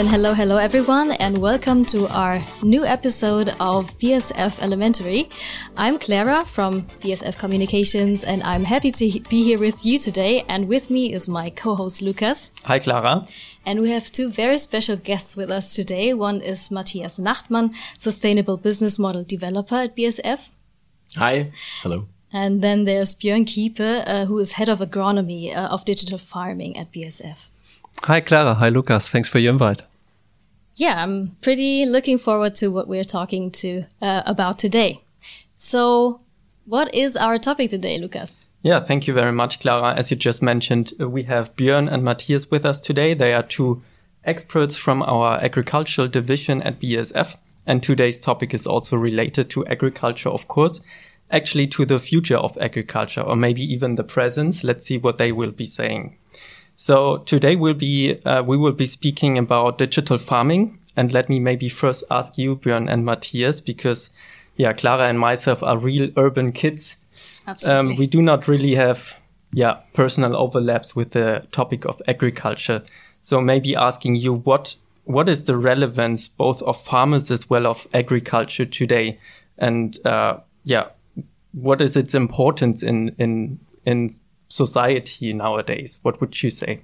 Then hello, hello everyone, and welcome to our new episode of BASF Elementary. I'm Clara from BASF Communications, and I'm happy to be here with you today. And with me is my co-host Lucas. Hi, Clara. And we have two very special guests with us today. One is Matthias Nachtmann, Sustainable Business Model Developer at BASF. Hi. Hello. And then there's Björn Kiepe, uh, who is Head of Agronomy uh, of Digital Farming at BASF. Hi, Clara. Hi, Lucas. Thanks for your invite. Yeah, I'm pretty looking forward to what we're talking to uh, about today. So, what is our topic today, Lucas? Yeah, thank you very much, Clara. As you just mentioned, uh, we have Björn and Matthias with us today. They are two experts from our agricultural division at BASF. And today's topic is also related to agriculture, of course, actually to the future of agriculture or maybe even the present. Let's see what they will be saying. So today we'll be, uh, we will be speaking about digital farming. And let me maybe first ask you, Björn and Matthias, because yeah, Clara and myself are real urban kids. Absolutely. Um, we do not really have, yeah, personal overlaps with the topic of agriculture. So maybe asking you what, what is the relevance both of farmers as well of agriculture today? And, uh, yeah, what is its importance in, in, in society nowadays? What would you say?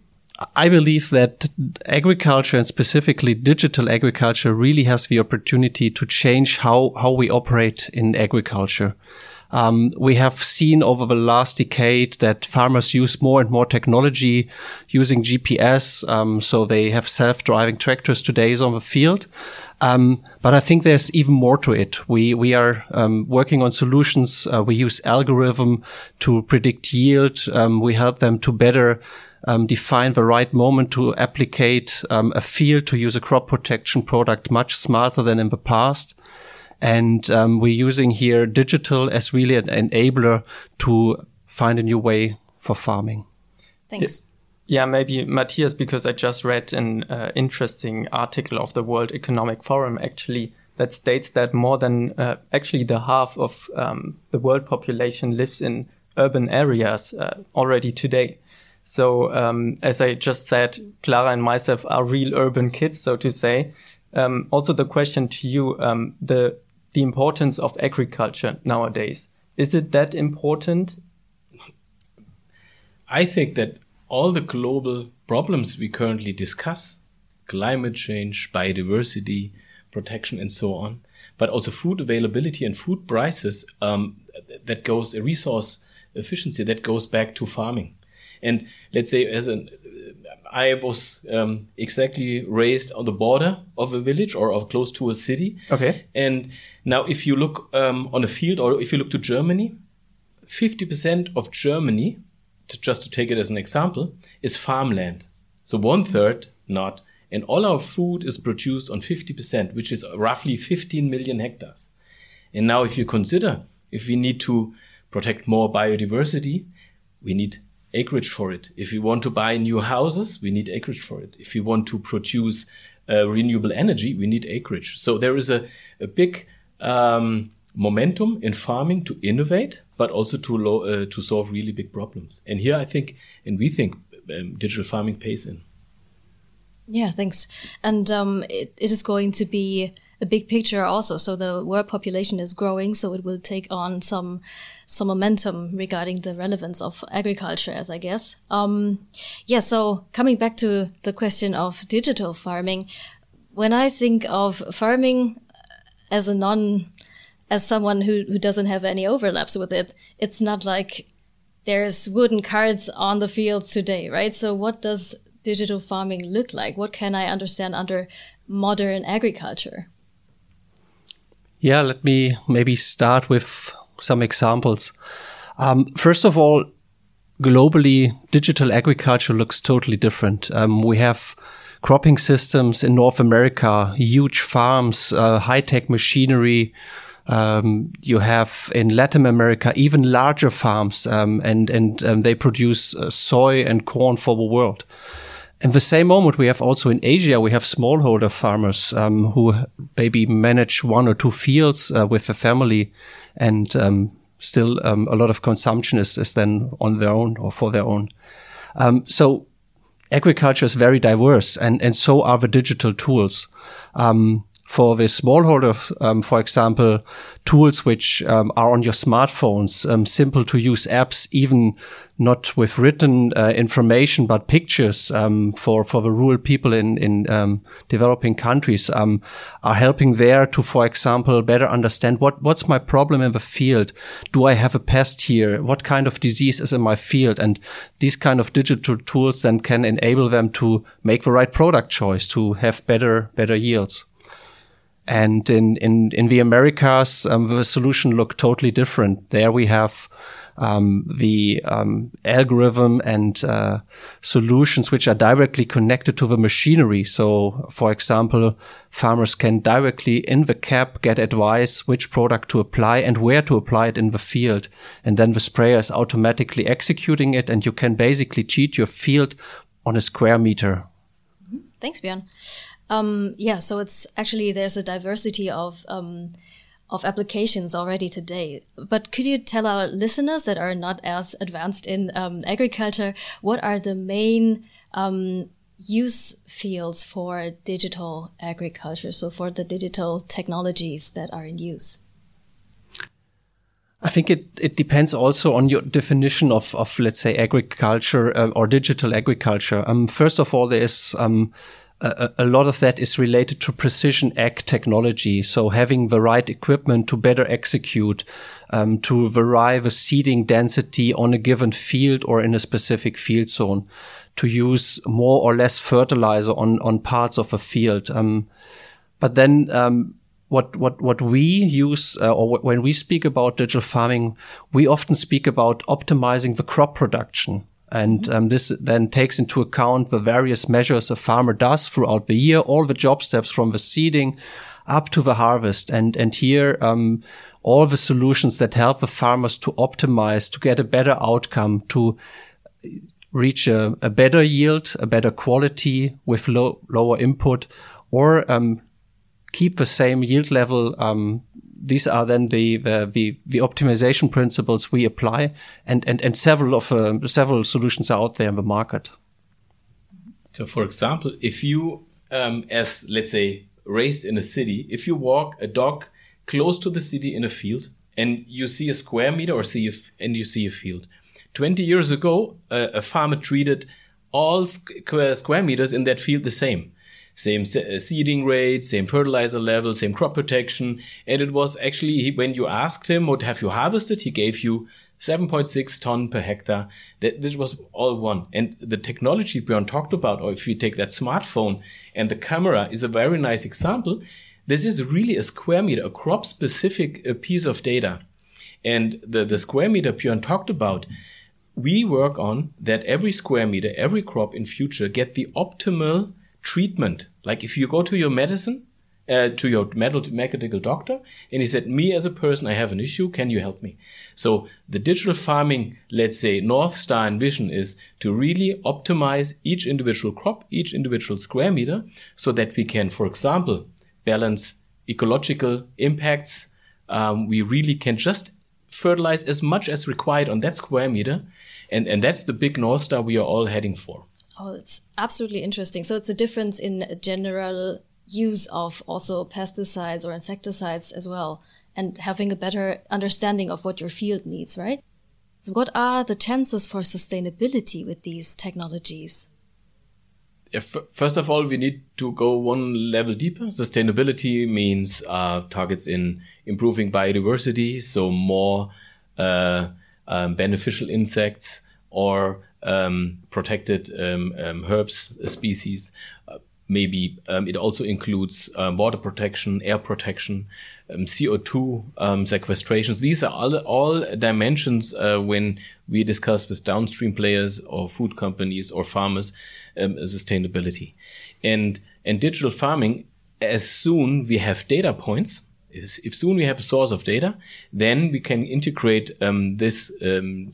I believe that agriculture and specifically digital agriculture really has the opportunity to change how, how we operate in agriculture. Um, we have seen over the last decade that farmers use more and more technology using GPS. Um, so they have self-driving tractors today on the field. Um, but I think there's even more to it. We we are um, working on solutions. Uh, we use algorithm to predict yield. Um, we help them to better um, define the right moment to applicate um, a field to use a crop protection product much smarter than in the past. And um, we're using here digital as really an enabler to find a new way for farming. Thanks. Yeah, maybe Matthias, because I just read an uh, interesting article of the World Economic Forum actually that states that more than uh, actually the half of um, the world population lives in urban areas uh, already today. So, um, as I just said, Clara and myself are real urban kids, so to say. Um, also, the question to you, um, the the importance of agriculture nowadays. Is it that important? I think that all the global problems we currently discuss, climate change, biodiversity, protection, and so on, but also food availability and food prices, um, that goes resource efficiency that goes back to farming. And let's say as an I was um, exactly raised on the border of a village or of close to a city. Okay. And now, if you look um, on a field or if you look to Germany, 50% of Germany, to, just to take it as an example, is farmland. So one third not. And all our food is produced on 50%, which is roughly 15 million hectares. And now, if you consider if we need to protect more biodiversity, we need acreage for it. If we want to buy new houses, we need acreage for it. If we want to produce uh, renewable energy, we need acreage. So there is a, a big um, momentum in farming to innovate, but also to uh, to solve really big problems. And here, I think, and we think, um, digital farming pays in. Yeah, thanks. And um, it, it is going to be a big picture also. So the world population is growing, so it will take on some some momentum regarding the relevance of agriculture, as I guess. Um, yeah. So coming back to the question of digital farming, when I think of farming as a non, as someone who who doesn't have any overlaps with it, it's not like there's wooden cards on the fields today, right? So what does digital farming look like? What can I understand under modern agriculture? Yeah, let me maybe start with some examples. Um, first of all, globally, digital agriculture looks totally different. Um, we have cropping systems in North America, huge farms, uh, high tech machinery. Um, you have in Latin America even larger farms, um, and and um, they produce uh, soy and corn for the world. In the same moment, we have also in Asia, we have smallholder farmers um, who maybe manage one or two fields uh, with a family, and um, still um, a lot of consumption is, is then on their own or for their own. Um, so agriculture is very diverse and, and so are the digital tools. Um, for the smallholder, um, for example, tools which um, are on your smartphones, um, simple to use apps, even not with written uh, information but pictures um, for for the rural people in in um, developing countries um, are helping there to, for example, better understand what what's my problem in the field. Do I have a pest here? What kind of disease is in my field? And these kind of digital tools then can enable them to make the right product choice to have better better yields. And in, in, in the Americas, um, the solution looked totally different. There we have um, the um, algorithm and uh, solutions which are directly connected to the machinery. So, for example, farmers can directly in the cab get advice which product to apply and where to apply it in the field. And then the sprayer is automatically executing it and you can basically cheat your field on a square meter. Thanks, Björn. Um, yeah, so it's actually there's a diversity of um, of applications already today. But could you tell our listeners that are not as advanced in um, agriculture what are the main um, use fields for digital agriculture? So for the digital technologies that are in use. I think it, it depends also on your definition of, of let's say, agriculture uh, or digital agriculture. Um, first of all, there is um, a, a, lot of that is related to precision ag technology. So having the right equipment to better execute, um, to vary the seeding density on a given field or in a specific field zone, to use more or less fertilizer on, on parts of a field. Um, but then, um, what what what we use uh, or when we speak about digital farming, we often speak about optimizing the crop production. And um, this then takes into account the various measures a farmer does throughout the year, all the job steps from the seeding up to the harvest. And, and here, um, all the solutions that help the farmers to optimize, to get a better outcome, to reach a, a better yield, a better quality with low, lower input, or um, keep the same yield level um, these are then the, the, the, optimization principles we apply and, and, and several of uh, several solutions are out there in the market. So for example, if you, um, as let's say raised in a city, if you walk a dog close to the city in a field and you see a square meter or see a and you see a field, 20 years ago, uh, a farmer treated all square meters in that field the same same uh, seeding rate, same fertilizer level, same crop protection. And it was actually, when you asked him, what have you harvested? He gave you 7.6 ton per hectare. That this was all one. And the technology Björn talked about, or if you take that smartphone and the camera is a very nice example. This is really a square meter, a crop specific uh, piece of data. And the, the square meter Björn talked about, we work on that every square meter, every crop in future get the optimal treatment. Like if you go to your medicine, uh, to your medical doctor, and he said, "Me as a person, I have an issue. Can you help me?" So the digital farming, let's say, north star and vision is to really optimize each individual crop, each individual square meter, so that we can, for example, balance ecological impacts. Um, we really can just fertilize as much as required on that square meter, and and that's the big north star we are all heading for. Oh, it's absolutely interesting. So it's a difference in general use of also pesticides or insecticides as well, and having a better understanding of what your field needs, right? So what are the chances for sustainability with these technologies? First of all, we need to go one level deeper. Sustainability means uh, targets in improving biodiversity, so more uh, um, beneficial insects or um, protected um, um, herbs species. Uh, maybe um, it also includes water protection, air protection, CO2 sequestrations. These are all, all dimensions uh, when we discuss with downstream players or food companies or farmers sustainability. And, and digital farming, as soon we have data points, if soon we have a source of data, then we can integrate um, this um,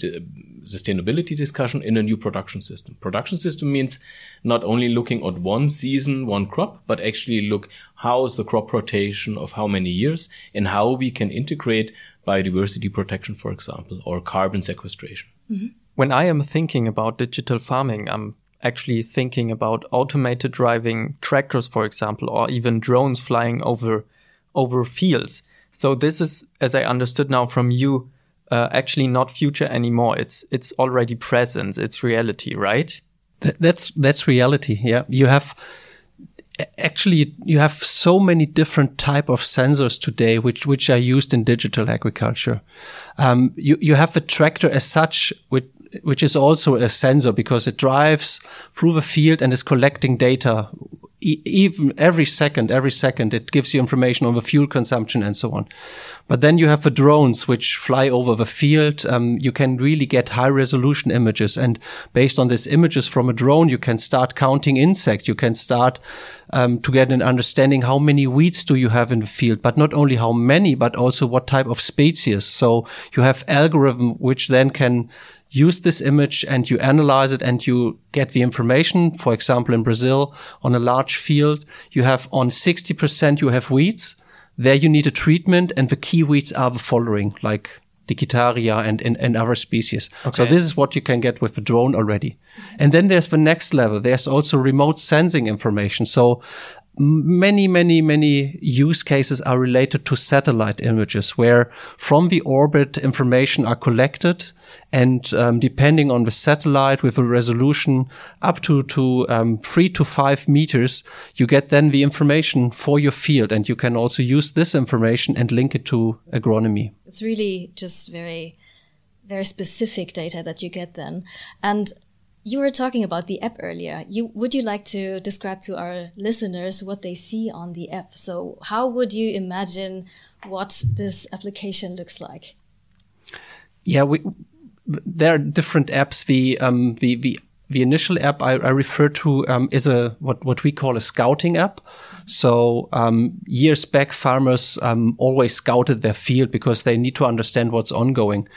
sustainability discussion in a new production system. Production system means not only looking at one season, one crop, but actually look how is the crop rotation of how many years and how we can integrate biodiversity protection, for example, or carbon sequestration. Mm -hmm. When I am thinking about digital farming, I'm actually thinking about automated driving tractors, for example, or even drones flying over over fields. So this is, as I understood now from you, uh, actually not future anymore. It's it's already present. It's reality, right? Th- that's that's reality. Yeah, you have actually you have so many different type of sensors today which which are used in digital agriculture um, you you have the tractor as such which which is also a sensor because it drives through the field and is collecting data even every second, every second, it gives you information on the fuel consumption and so on. But then you have the drones which fly over the field. Um, you can really get high resolution images. And based on these images from a drone, you can start counting insects. You can start um, to get an understanding how many weeds do you have in the field, but not only how many, but also what type of species. So you have algorithm which then can use this image and you analyze it and you get the information. For example, in Brazil, on a large field, you have on 60% you have weeds. There you need a treatment and the key weeds are the following, like Digitaria and, and, and other species. Okay. So this is what you can get with the drone already. And then there's the next level. There's also remote sensing information. So many, many, many use cases are related to satellite images where from the orbit information are collected and um, depending on the satellite with a resolution up to, to um, three to five meters, you get then the information for your field and you can also use this information and link it to agronomy. It's really just very, very specific data that you get then. And you were talking about the app earlier. You, would you like to describe to our listeners what they see on the app? So, how would you imagine what this application looks like? Yeah, we, there are different apps. The um, the the the initial app I, I refer to um, is a what what we call a scouting app. So um, years back, farmers um, always scouted their field because they need to understand what's ongoing.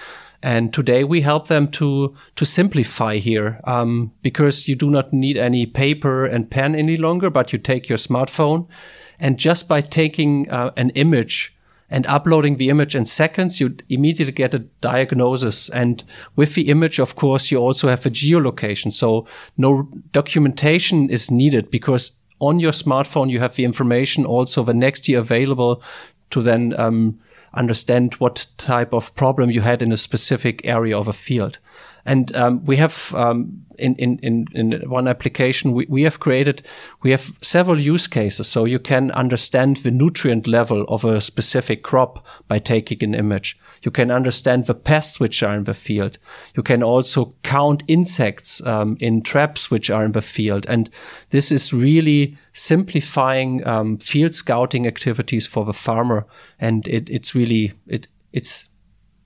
And today we help them to to simplify here um, because you do not need any paper and pen any longer, but you take your smartphone, and just by taking uh, an image and uploading the image in seconds, you immediately get a diagnosis. And with the image, of course, you also have a geolocation. So no documentation is needed because on your smartphone you have the information also the next year available to then um, understand what type of problem you had in a specific area of a field. And um, we have um, in, in, in, in one application we, we have created we have several use cases so you can understand the nutrient level of a specific crop by taking an image. You can understand the pests which are in the field. You can also count insects um, in traps which are in the field. And this is really simplifying um, field scouting activities for the farmer. And it, it's really it it's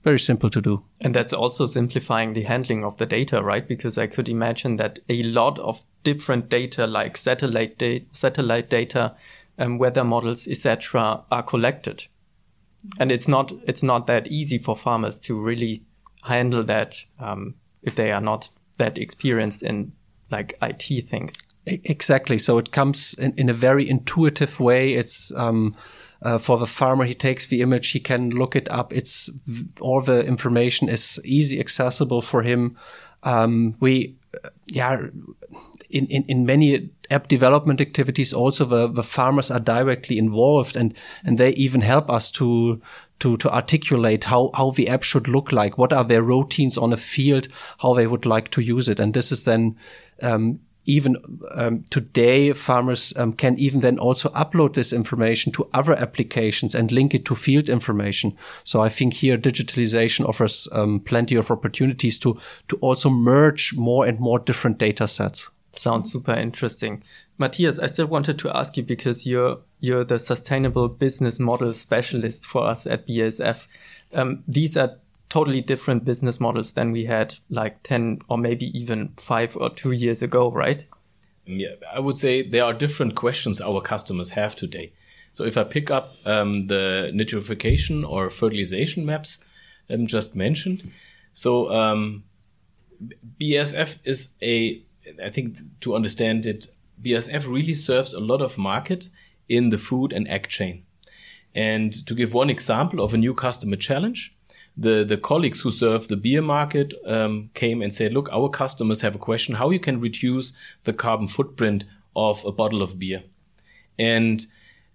very simple to do. And that's also simplifying the handling of the data, right? Because I could imagine that a lot of different data, like satellite da- satellite data, um, weather models, etc., are collected, and it's not it's not that easy for farmers to really handle that um, if they are not that experienced in like IT things. Exactly. So it comes in, in a very intuitive way. It's um, uh, for the farmer, he takes the image, he can look it up. It's all the information is easy accessible for him. Um, we, uh, yeah, in, in, in many app development activities, also the, the farmers are directly involved and, and they even help us to, to, to articulate how, how the app should look like. What are their routines on a field, how they would like to use it. And this is then, um, even um, today, farmers um, can even then also upload this information to other applications and link it to field information. So I think here digitalization offers um, plenty of opportunities to to also merge more and more different data sets. Sounds super interesting. Matthias, I still wanted to ask you because you're you're the sustainable business model specialist for us at BASF. Um, these are totally different business models than we had like 10 or maybe even five or two years ago, right? Yeah, I would say there are different questions our customers have today. So if I pick up um, the nitrification or fertilization maps um, just mentioned, so um, BASF is a, I think to understand it, BASF really serves a lot of market in the food and ag chain. And to give one example of a new customer challenge, the, the colleagues who serve the beer market um, came and said, look, our customers have a question how you can reduce the carbon footprint of a bottle of beer. And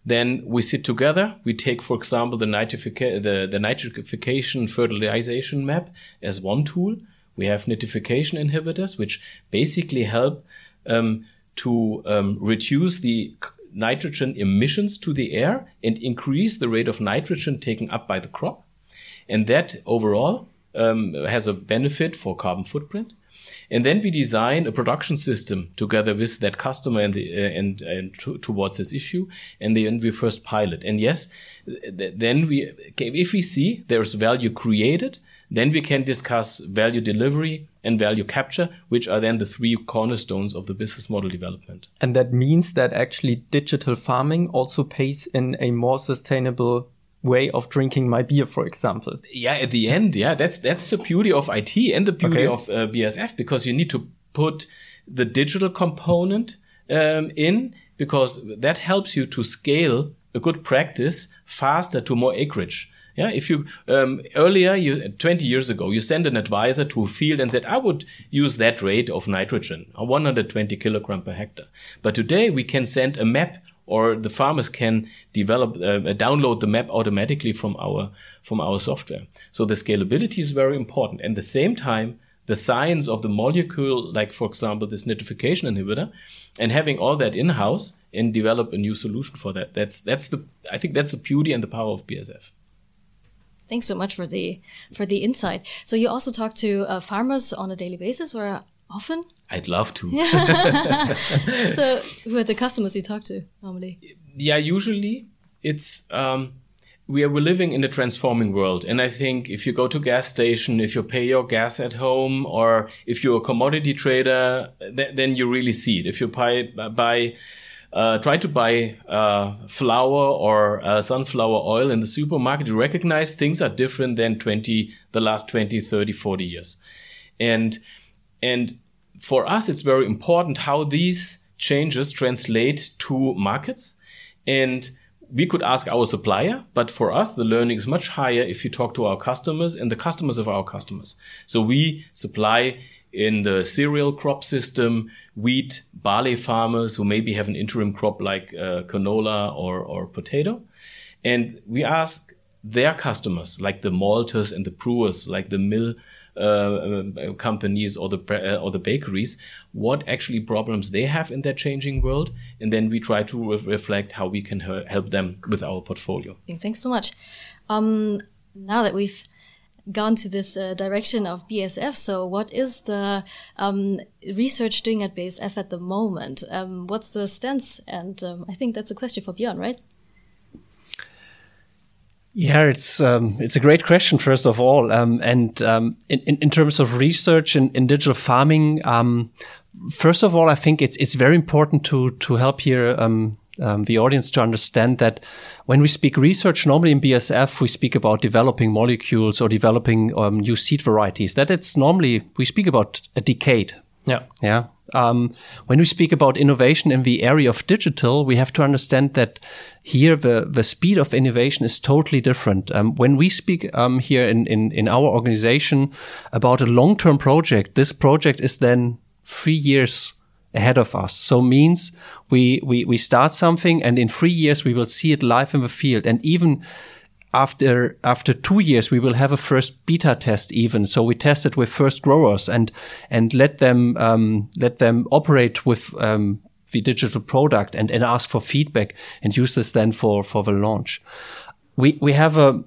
then we sit together. We take, for example, the, nitrifica- the, the nitrification fertilization map as one tool. We have nitrification inhibitors, which basically help um, to um, reduce the nitrogen emissions to the air and increase the rate of nitrogen taken up by the crop. And that overall um, has a benefit for carbon footprint. And then we design a production system together with that customer and, the, uh, and, and to, towards this issue. And then we first pilot. And yes, th- then we, if we see there's value created, then we can discuss value delivery and value capture, which are then the three cornerstones of the business model development. And that means that actually digital farming also pays in a more sustainable way of drinking my beer, for example. Yeah, at the end, yeah, that's that's the beauty of IT and the beauty okay. of uh, BASF because you need to put the digital component um, in because that helps you to scale a good practice faster to more acreage. Yeah, if you um, earlier, you 20 years ago, you sent an advisor to a field and said, "I would use that rate of nitrogen, 120 kilogram per hectare." But today, we can send a map or the farmers can develop uh, download the map automatically from our from our software. So the scalability is very important. And at the same time the science of the molecule like for example this nitrification inhibitor and having all that in house and develop a new solution for that that's that's the i think that's the beauty and the power of BASF Thanks so much for the for the insight. So you also talk to uh, farmers on a daily basis or often? I'd love to. so, who are the customers you talk to normally? Yeah, usually it's um, we are we're living in a transforming world, and I think if you go to gas station, if you pay your gas at home, or if you're a commodity trader, th- then you really see it. If you buy buy uh, try to buy uh, flour or uh, sunflower oil in the supermarket, you recognize things are different than 20, the last 20, 30, 40 years. And, and for us, it's very important how these changes translate to markets. And we could ask our supplier, but for us, the learning is much higher if you talk to our customers and the customers of our customers. So we supply in the cereal crop system, wheat, barley farmers who maybe have an interim crop like uh, canola or, or potato. And we ask their customers, like the malters and the brewers, like the mill uh, uh, companies or the uh, or the bakeries what actually problems they have in that changing world, and then we try to re reflect how we can help them with our portfolio. Thanks so much. Um, now that we've gone to this uh, direction of BASF. So, what is the um, research doing at BASF at the moment? Um, what's the stance? And um, I think that's a question for Björn, right? Yeah, it's um, it's a great question first of all, um, and um, in, in terms of research in, in digital farming, um, first of all, I think it's it's very important to to help here um, um, the audience to understand that when we speak research, normally in BASF, we speak about developing molecules or developing new seed varieties. That it's normally we speak about a decade. Yeah, yeah. Um, when we speak about innovation in the area of digital, we have to understand that here the, the speed of innovation is totally different. Um, when we speak um, here in, in, in our organization about a long term project, this project is then three years ahead of us. So means we, we, we start something and in three years we will see it live in the field. And even after after two years we will have a first beta test even. So we test it with first growers and and let them um, let them operate with um, the digital product and, and ask for feedback and use this then for for the launch. We we have a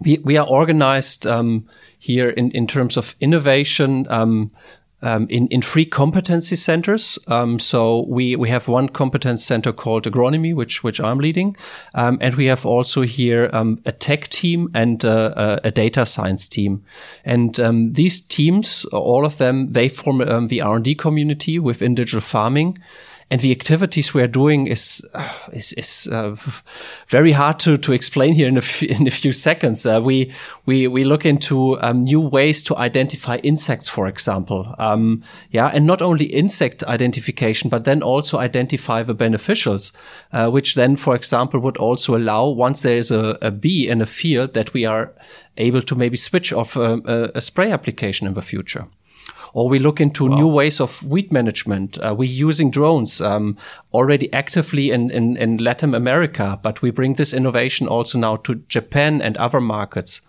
we, we are organized um, here in, in terms of innovation. Um, um, in, in three competency centers. Um, so we, we have one competence center called agronomy, which, which I'm leading. Um, and we have also here, um, a tech team and uh, a data science team. And, um, these teams, all of them, they form um, the R&D community within digital farming. And the activities we are doing is uh, is, is uh, very hard to, to explain here in a, f- in a few seconds. Uh, we we we look into um, new ways to identify insects, for example. Um, yeah, and not only insect identification, but then also identify the beneficials, uh, which then, for example, would also allow once there is a, a bee in a field that we are able to maybe switch off um, a, a spray application in the future or we look into wow. new ways of weed management. Uh, we're using drones um, already actively in, in, in, Latin America, but we bring this innovation also now to Japan and other markets.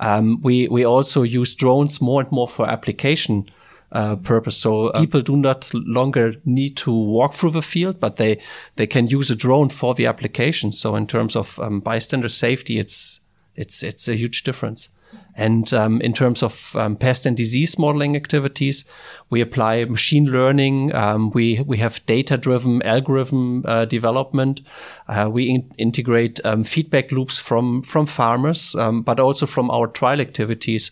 Um, we we also use drones more and more for application. Uh, purpose. So uh, people do not longer need to walk through the field, but they they can use a drone for the application. So in terms of um, bystander safety, it's it's it's a huge difference. And um, in terms of um, pest and disease modeling activities, we apply machine learning. Um, we we have data driven algorithm uh, development. Uh, we in integrate um, feedback loops from from farmers, um, but also from our trial activities.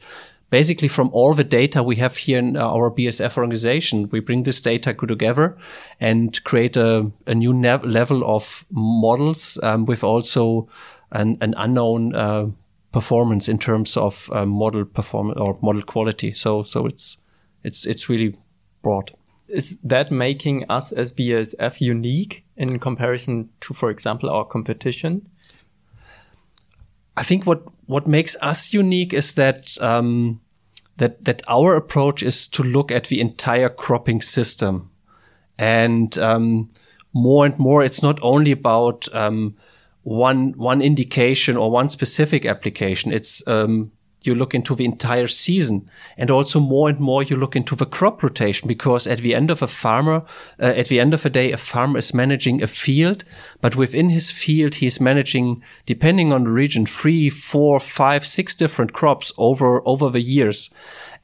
Basically, from all the data we have here in our BASF organization, we bring this data together and create a, a new level of models um, with also an, an unknown uh, performance in terms of um, model performance or model quality. So so it's it's it's really broad. Is that making us as BASF unique in comparison to, for example, our competition? I think what what makes us unique is that um, that that our approach is to look at the entire cropping system, and um, more and more, it's not only about um, one one indication or one specific application. It's um, you look into the entire season, and also more and more you look into the crop rotation because at the end of a farmer, uh, at the end of a day, a farmer is managing a field, but within his field he is managing, depending on the region, three, four, five, six different crops over over the years,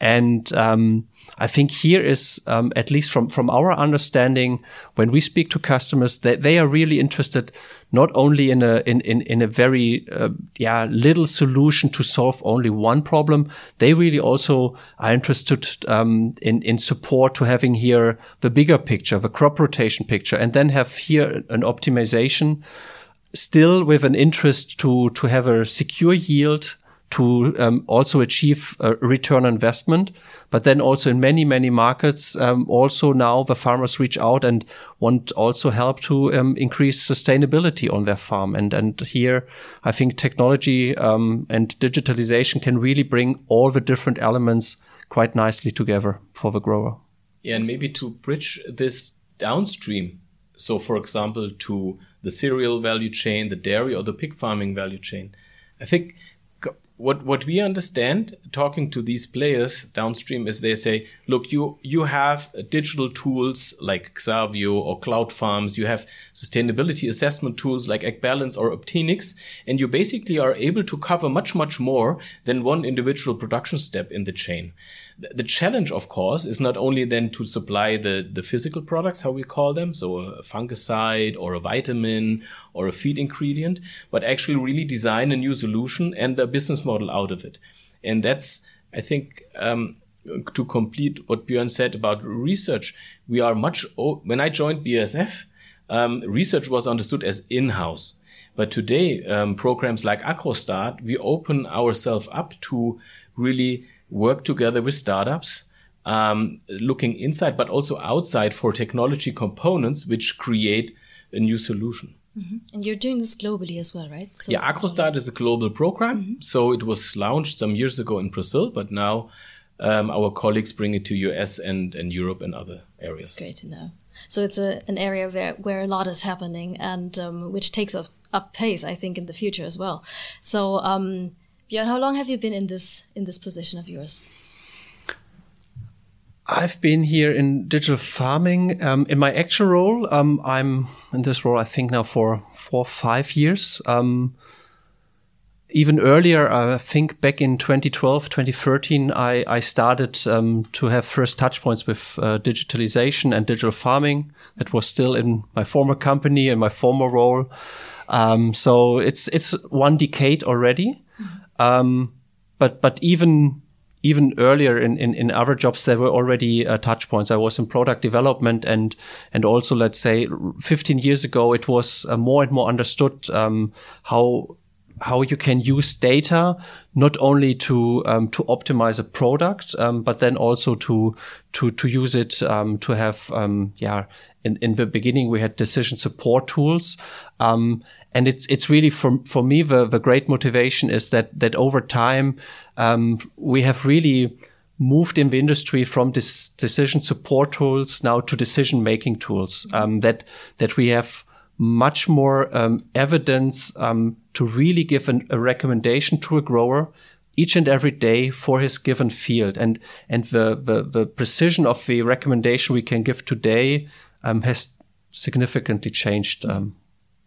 and um, I think here is, um, at least from, from our understanding, when we speak to customers, that they are really interested not only in a, in, in, in a very, uh, yeah, little solution to solve only one problem. They really also are interested, um, in, in support to having here the bigger picture, the crop rotation picture, and then have here an optimization still with an interest to, to have a secure yield, to um, also achieve a return on investment. But then also in many, many markets, um, also now the farmers reach out and want also help to um, increase sustainability on their farm. And, and here I think technology um, and digitalization can really bring all the different elements quite nicely together for the grower. Yeah, and maybe to bridge this downstream. So, for example, to the cereal value chain, the dairy or the pig farming value chain. I think what what we understand talking to these players downstream is they say look you you have digital tools like Xarvio or cloud farms. You have sustainability assessment tools like AgBalance or optinix and you basically are able to cover much much more than one individual production step in the chain. The challenge, of course, is not only then to supply the, the physical products, how we call them, so a fungicide or a vitamin or a feed ingredient, but actually really design a new solution and a business model out of it. And that's, I think, um, to complete what Björn said about research, we are much, when I joined BASF, um, research was understood as in-house. But today, um, programs like AgroStart, we open ourselves up to really work together with startups, um, looking inside but also outside for technology components which create a new solution. Mm-hmm. And you're doing this globally as well, right? So yeah, AgroStart is a global program. Mm-hmm. So it was launched some years ago in Brazil, but now um, our colleagues bring it to US and, and Europe and other areas. That's great to know. So it's a, an area where, where a lot is happening and um, which takes up, up pace, I think, in the future as well. So um, Björn, how long have you been in this in this position of yours? I've been here in digital farming. Um, in my actual role, um, I'm in this role, I think now for four, five years. Um, even earlier, I think back in 2012, 2013, I, I started um, to have first touch points with uh, digitalization and digital farming. That was still in my former company and my former role. Um, so it's, it's one decade already. Um, but but even even earlier in, in, in other jobs, there were already uh, touch points. I was in product development and, and also, let's say 15 years ago, it was uh, more and more understood, um, how, how you can use data not only to um, to optimize a product, um, but then also to to to use it um, to have um, yeah. In, in the beginning, we had decision support tools, um, and it's it's really for for me the the great motivation is that that over time um, we have really moved in the industry from this decision support tools now to decision making tools that that we have much more um, evidence um, to really give an, a recommendation to a grower each and every day for his given field. And and the the, the precision of the recommendation we can give today um, has significantly changed um,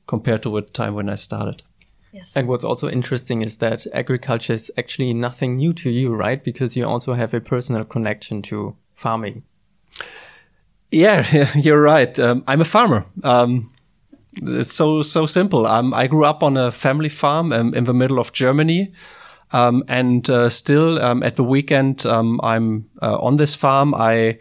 compared to the time when I started. Yes. And what's also interesting is that agriculture is actually nothing new to you, right? Because you also have a personal connection to farming. Yeah, you're right. Um, I'm a farmer. Um, it's so so simple. Um, I grew up on a family farm um, in the middle of Germany, um, and uh, still um, at the weekend um, I'm uh, on this farm. I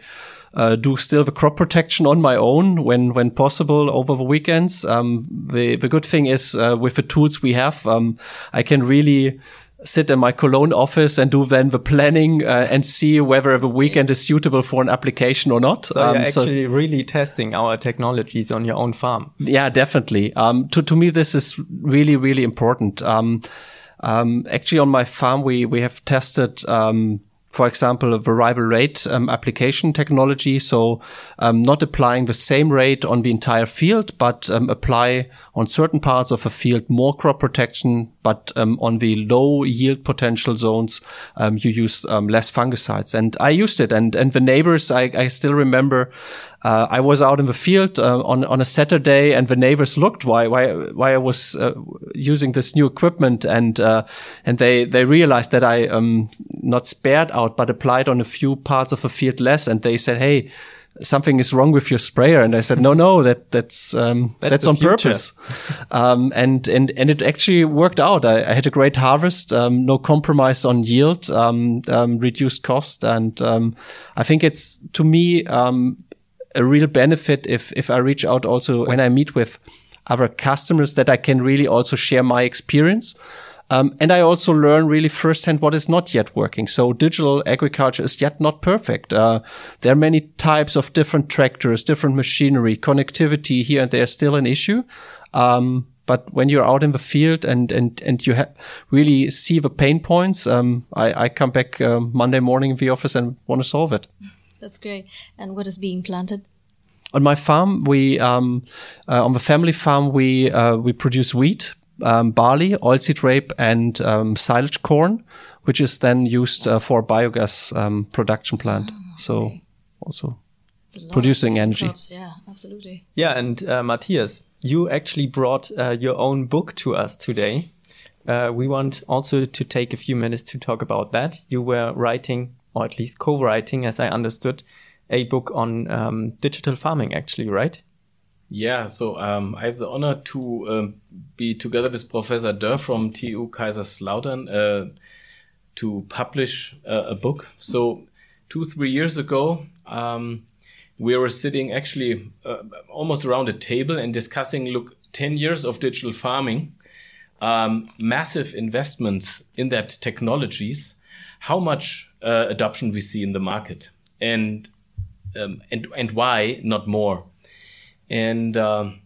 uh, do still the crop protection on my own when when possible over the weekends. Um, the the good thing is uh, with the tools we have, I can really sit in my Cologne office and do then the planning uh, and see whether the weekend is suitable for an application or not. So um, you're actually so really testing our technologies on your own farm. Yeah, definitely. Um, to, to me, this is really, really important. Um, um actually, on my farm, we, we have tested, um, for example, a variable rate um, application technology. So um, not applying the same rate on the entire field, but um, apply on certain parts of a field more crop protection, but um, on the low yield potential zones, um, you use um, less fungicides. And I used it, and and the neighbors, I, I still remember. Uh, I was out in the field uh, on on a Saturday, and the neighbors looked why why why I was uh, using this new equipment, and uh, and they they realized that I um not spared out, but applied on a few parts of a field less, and they said, hey something is wrong with your sprayer. And I said, no, no, that, that's, um, that's, that's on future. purpose. um, and, and, and it actually worked out. I, I had a great harvest, um, no compromise on yield, um, um, reduced cost. And, um, I think it's to me, a real benefit if, if I reach out also when I meet with other customers that I can really also share my experience. Um, and I also learn really firsthand what is not yet working. So digital agriculture is yet not perfect. Uh, there are many types of different tractors, different machinery, connectivity here and there is still an issue. Um, but when you're out in the field and and and you really see the pain points, um, I, I, come back uh, Monday morning in the office and want to solve it. That's great. And what is being planted? On my farm, we um, uh, on the family farm we uh, we produce wheat, um, barley, oilseed rape, and um, silage corn, which is then used uh, for biogas um, production plant. Oh, so okay. also producing energy. Crops, yeah, absolutely. Yeah, and uh, Matthias, you actually brought uh, your own book to us today. Uh, we want also to take a few minutes to talk about that. You were writing, or at least co-writing, as I understood, a book on um, digital farming, actually, right? Yeah, so um, I have the honor to um, be together with Professor Dörr from TU Kaiserslautern uh, to publish uh, a book. So two, three years ago, um, we were sitting actually uh, almost around a table and discussing, look, 10 years of digital farming, um, massive investments in that technologies, how much uh, adoption we see in the market and, um, and, and why not more and um,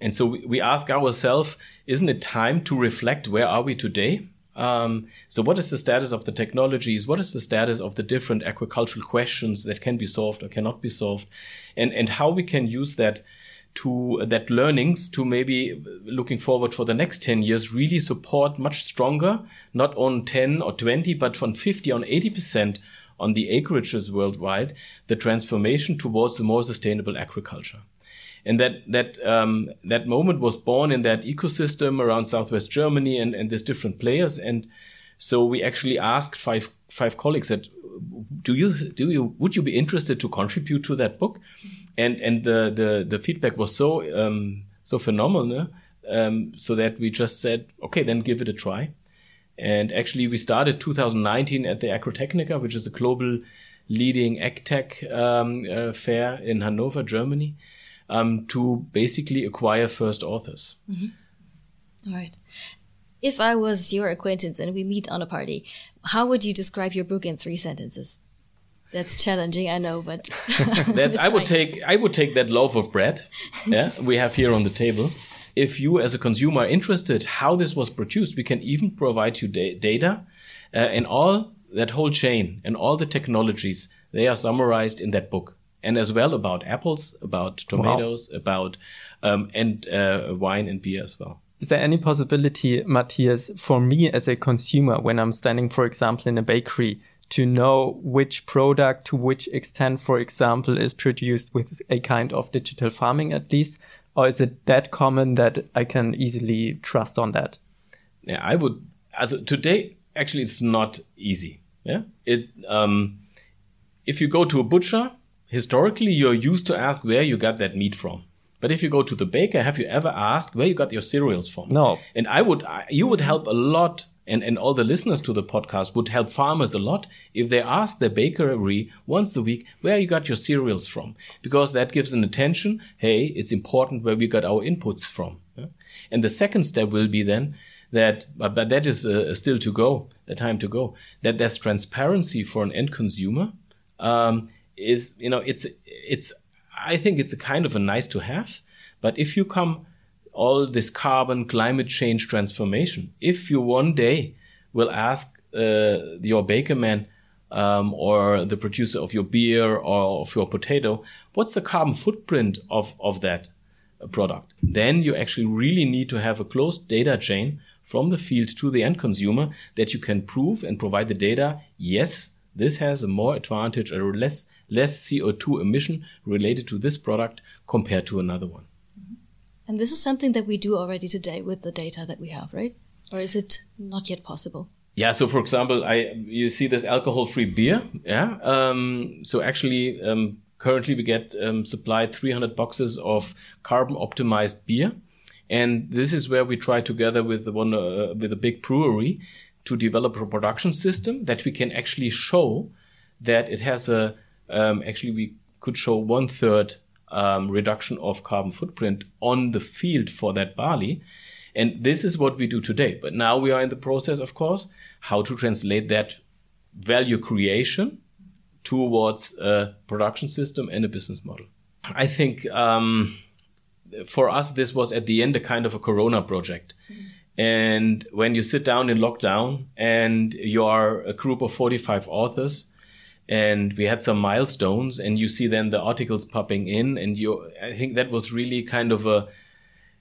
and so we, we ask ourselves, isn't it time to reflect? Where are we today? Um, so what is the status of the technologies? What is the status of the different agricultural questions that can be solved or cannot be solved? And, and how we can use that to that learnings to maybe looking forward for the next 10 years really support much stronger, not on 10 or 20, but from 50 on 80% on the acreages worldwide, the transformation towards a more sustainable agriculture and that that um, that moment was born in that ecosystem around Southwest Germany and and these different players. And so we actually asked five five colleagues that do you do you would you be interested to contribute to that book? And and the the the feedback was so um, so phenomenal, um, so that we just said okay, then give it a try. And actually, we started 2019 at the Agritechnica, which is a global leading agtech um, uh, fair in Hanover, Germany, um, to basically acquire first authors. All right. If I was your acquaintance and we meet on a party, how would you describe your book in three sentences? That's challenging, I know, but That's I would take I would take that loaf of bread, yeah, we have here on the table. If you, as a consumer, are interested how this was produced, we can even provide you da- data, uh, and all that whole chain and all the technologies they are summarized in that book, and as well about apples, about tomatoes, about um, and uh, wine and beer as well. Is there any possibility, Matthias, for me as a consumer, when I'm standing, for example, in a bakery, to know which product to which extent, for example, is produced with a kind of digital farming at least? Or is it that common that I can easily trust on that? Yeah, I would. As today, actually, it's not easy. Yeah, it. Um, if you go to a butcher, historically, you're used to ask where you got that meat from. But if you go to the baker, have you ever asked where you got your cereals from? No. And I would, I- you would help a lot, and, and all the listeners to the podcast would help farmers a lot if they ask their bakery once a week where you got your cereals from, because that gives an attention. Hey, it's important where we got our inputs from. And the second step will be then that, but, but that is uh, still to go, a time to go. That there's transparency for an end consumer. Um, is you know it's it's I think it's a kind of a nice to have, but if you come all this carbon climate change transformation, if you one day will ask uh, your baker man um, or the producer of your beer or of your potato, what's the carbon footprint of of that product? Then you actually really need to have a closed data chain from the field to the end consumer that you can prove and provide the data. Yes, this has a more advantage or less less CO2 emission related to this product compared to another one. And this is something that we do already today with the data that we have, right? Or is it not yet possible? Yeah. So, for example, I you see this alcohol-free beer. Yeah. Um, so actually, um, currently we get um, supplied 300 boxes of carbon-optimized beer, and this is where we try together with the one uh, with a big brewery to develop a production system that we can actually show that it has a um, actually we could show one third um, reduction of carbon footprint on the field for that barley. And this is what we do today. But now we are in the process, of course, how to translate that value creation towards a production system and a business model. I think um, for us, this was at the end a kind of a Corona project. And when you sit down in lockdown and you are a group of 45 authors, and we had some milestones, and you see then the articles popping in, and you, I think that was really kind of a,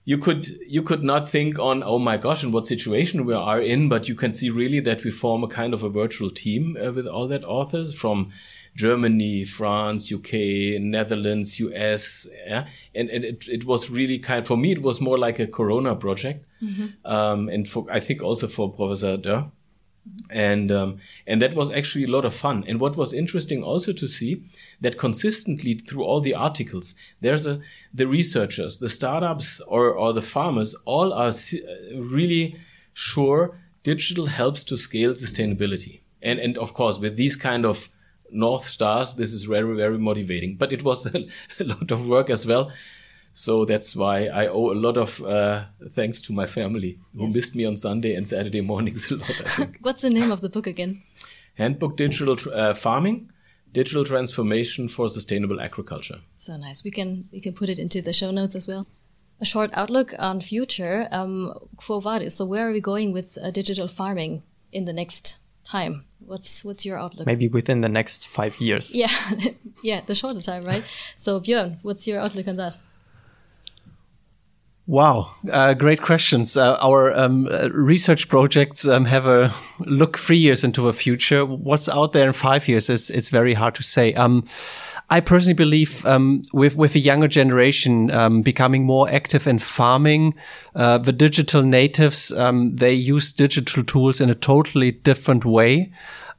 you could you could not think on oh my gosh in what situation we are in but you can see really that we form a kind of a virtual team uh, with all that authors from germany france uk netherlands us yeah? and, and it, it was really kind for me it was more like a corona project. Um, and for i think also for professor Dörr and um, and that was actually a lot of fun. And what was interesting also to see that consistently through all the articles, there's a the researchers, the startups, or or the farmers, all are uh, really sure digital helps to scale sustainability. And and of course with these kind of north stars, this is very very motivating. But it was a, a lot of work as well. So that's why I owe a lot of uh, thanks to my family who missed me on Sunday and Saturday mornings a lot. I think. What's the name of the book again? Handbook Digital uh, Farming, Digital Transformation for Sustainable Agriculture. So nice. We can we can put it into the show notes as well. A short outlook on future. Um, Quo Vadis. So where are we going with uh, digital farming in the next time? What's what's your outlook? Maybe within the next five years. Yeah, yeah, the shorter time, right? So Björn, what's your outlook on that? Wow, uh, great questions. Uh, our um, uh, research projects um, have a look three years into the future. What's out there in five years is it's very hard to say. Um, I personally believe um, with with the younger generation um, becoming more active in farming, uh, the digital natives um, they use digital tools in a totally different way.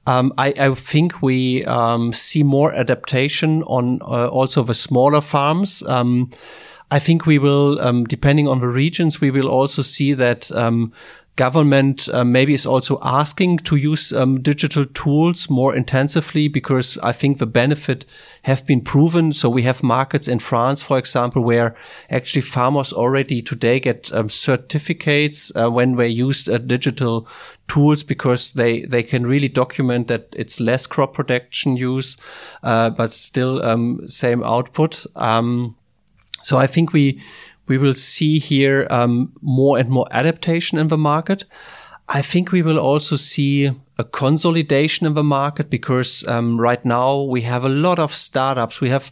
Um, I, I think we um, see more adaptation on uh, also the smaller farms. Um, I think we will, um, depending on the regions, we will also see that um, government uh, maybe is also asking to use um, digital tools more intensively because I think the benefit have been proven. So we have markets in France, for example, where actually farmers already today get um, certificates uh, when they use uh, digital tools because they they can really document that it's less crop protection use, uh, but still um, same output. Um, so I think we we will see here um, more and more adaptation in the market. I think we will also see a consolidation in the market because um, right now we have a lot of startups. We have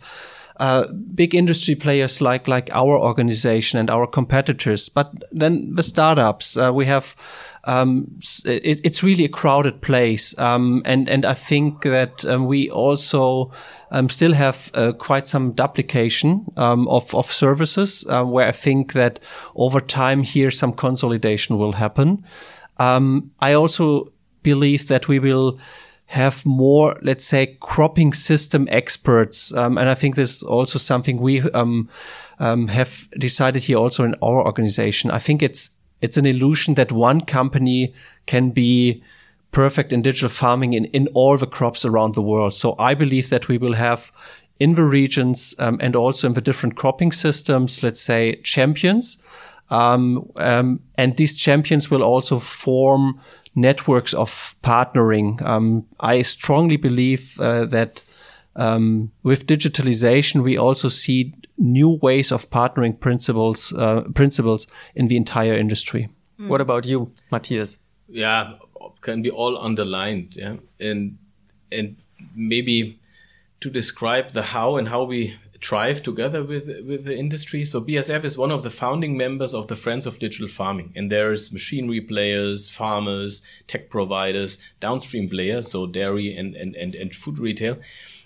uh, big industry players like like our organization and our competitors, but then the startups. Uh, we have um, it, it's really a crowded place, um, and and I think that um, we also um, still have uh, quite some duplication um, of of services, uh, where I think that over time here some consolidation will happen. Um, I also believe that we will have more, let's say, cropping system experts, and I think this is also something we have decided here also in our organization. I think it's it's an illusion that one company can be perfect in digital farming in, in all the crops around the world. So I believe that we will have in the regions um, and also in the different cropping systems, let's say champions. Um, um, and these champions will also form networks of partnering. Um, I strongly believe uh, that um, with digitalization, we also see new ways of partnering principles uh, principles in the entire industry. Mm. What about you, Matthias? Yeah, can be all underlined. Yeah, and and maybe to describe the how and how we thrive together with with the industry. So BASF is one of the founding members of the Friends of Digital Farming, and there's machinery players, farmers, tech providers, downstream players, so dairy and and and, and food retail.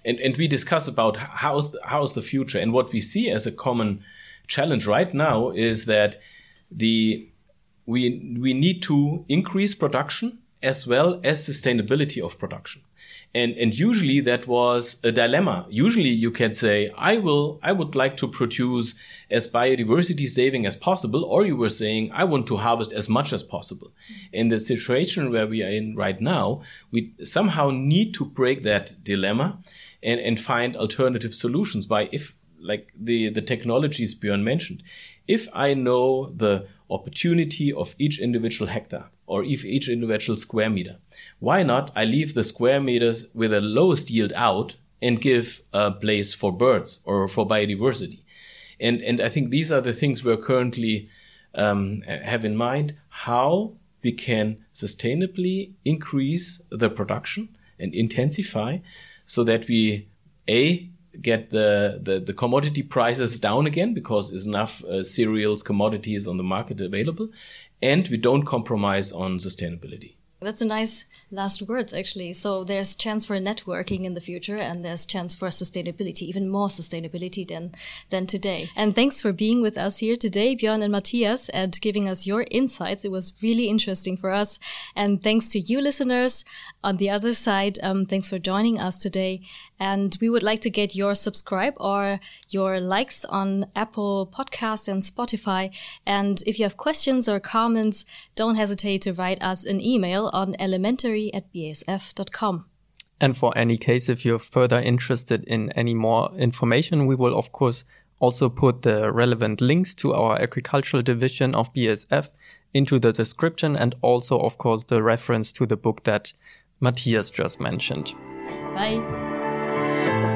And and we discuss about how's the, how's the future. And what we see as a common challenge right now is that the we we need to increase production as well as sustainability of production and and usually that was a dilemma. Usually you can say i will i would like to produce as biodiversity saving as possible or you were saying i want to harvest as much as possible. In the situation where we are in right now we somehow need to break that dilemma and, and find alternative solutions by if like the, the technologies Björn mentioned, if I know the opportunity of each individual hectare or if each individual square meter, why not I leave the square meters with the lowest yield out and give a place for birds or for biodiversity? And, and I think these are the things we're currently um, have in mind how we can sustainably increase the production and intensify so that we a get the, the, the commodity prices down again because there's enough uh, cereals commodities on the market available and we don't compromise on sustainability that's a nice last words, actually. So there's chance for networking in the future, and there's chance for sustainability, even more sustainability than than today. And thanks for being with us here today, Björn and Matthias, and giving us your insights. It was really interesting for us. And thanks to you, listeners, on the other side. Um, thanks for joining us today. And we would like to get your subscribe or your likes on Apple Podcasts and Spotify. And if you have questions or comments, don't hesitate to write us an email on elementary at basf.com. And for any case, if you're further interested in any more information, we will of course also put the relevant links to our agricultural division of BASF into the description and also of course the reference to the book that Matthias just mentioned. Bye thank you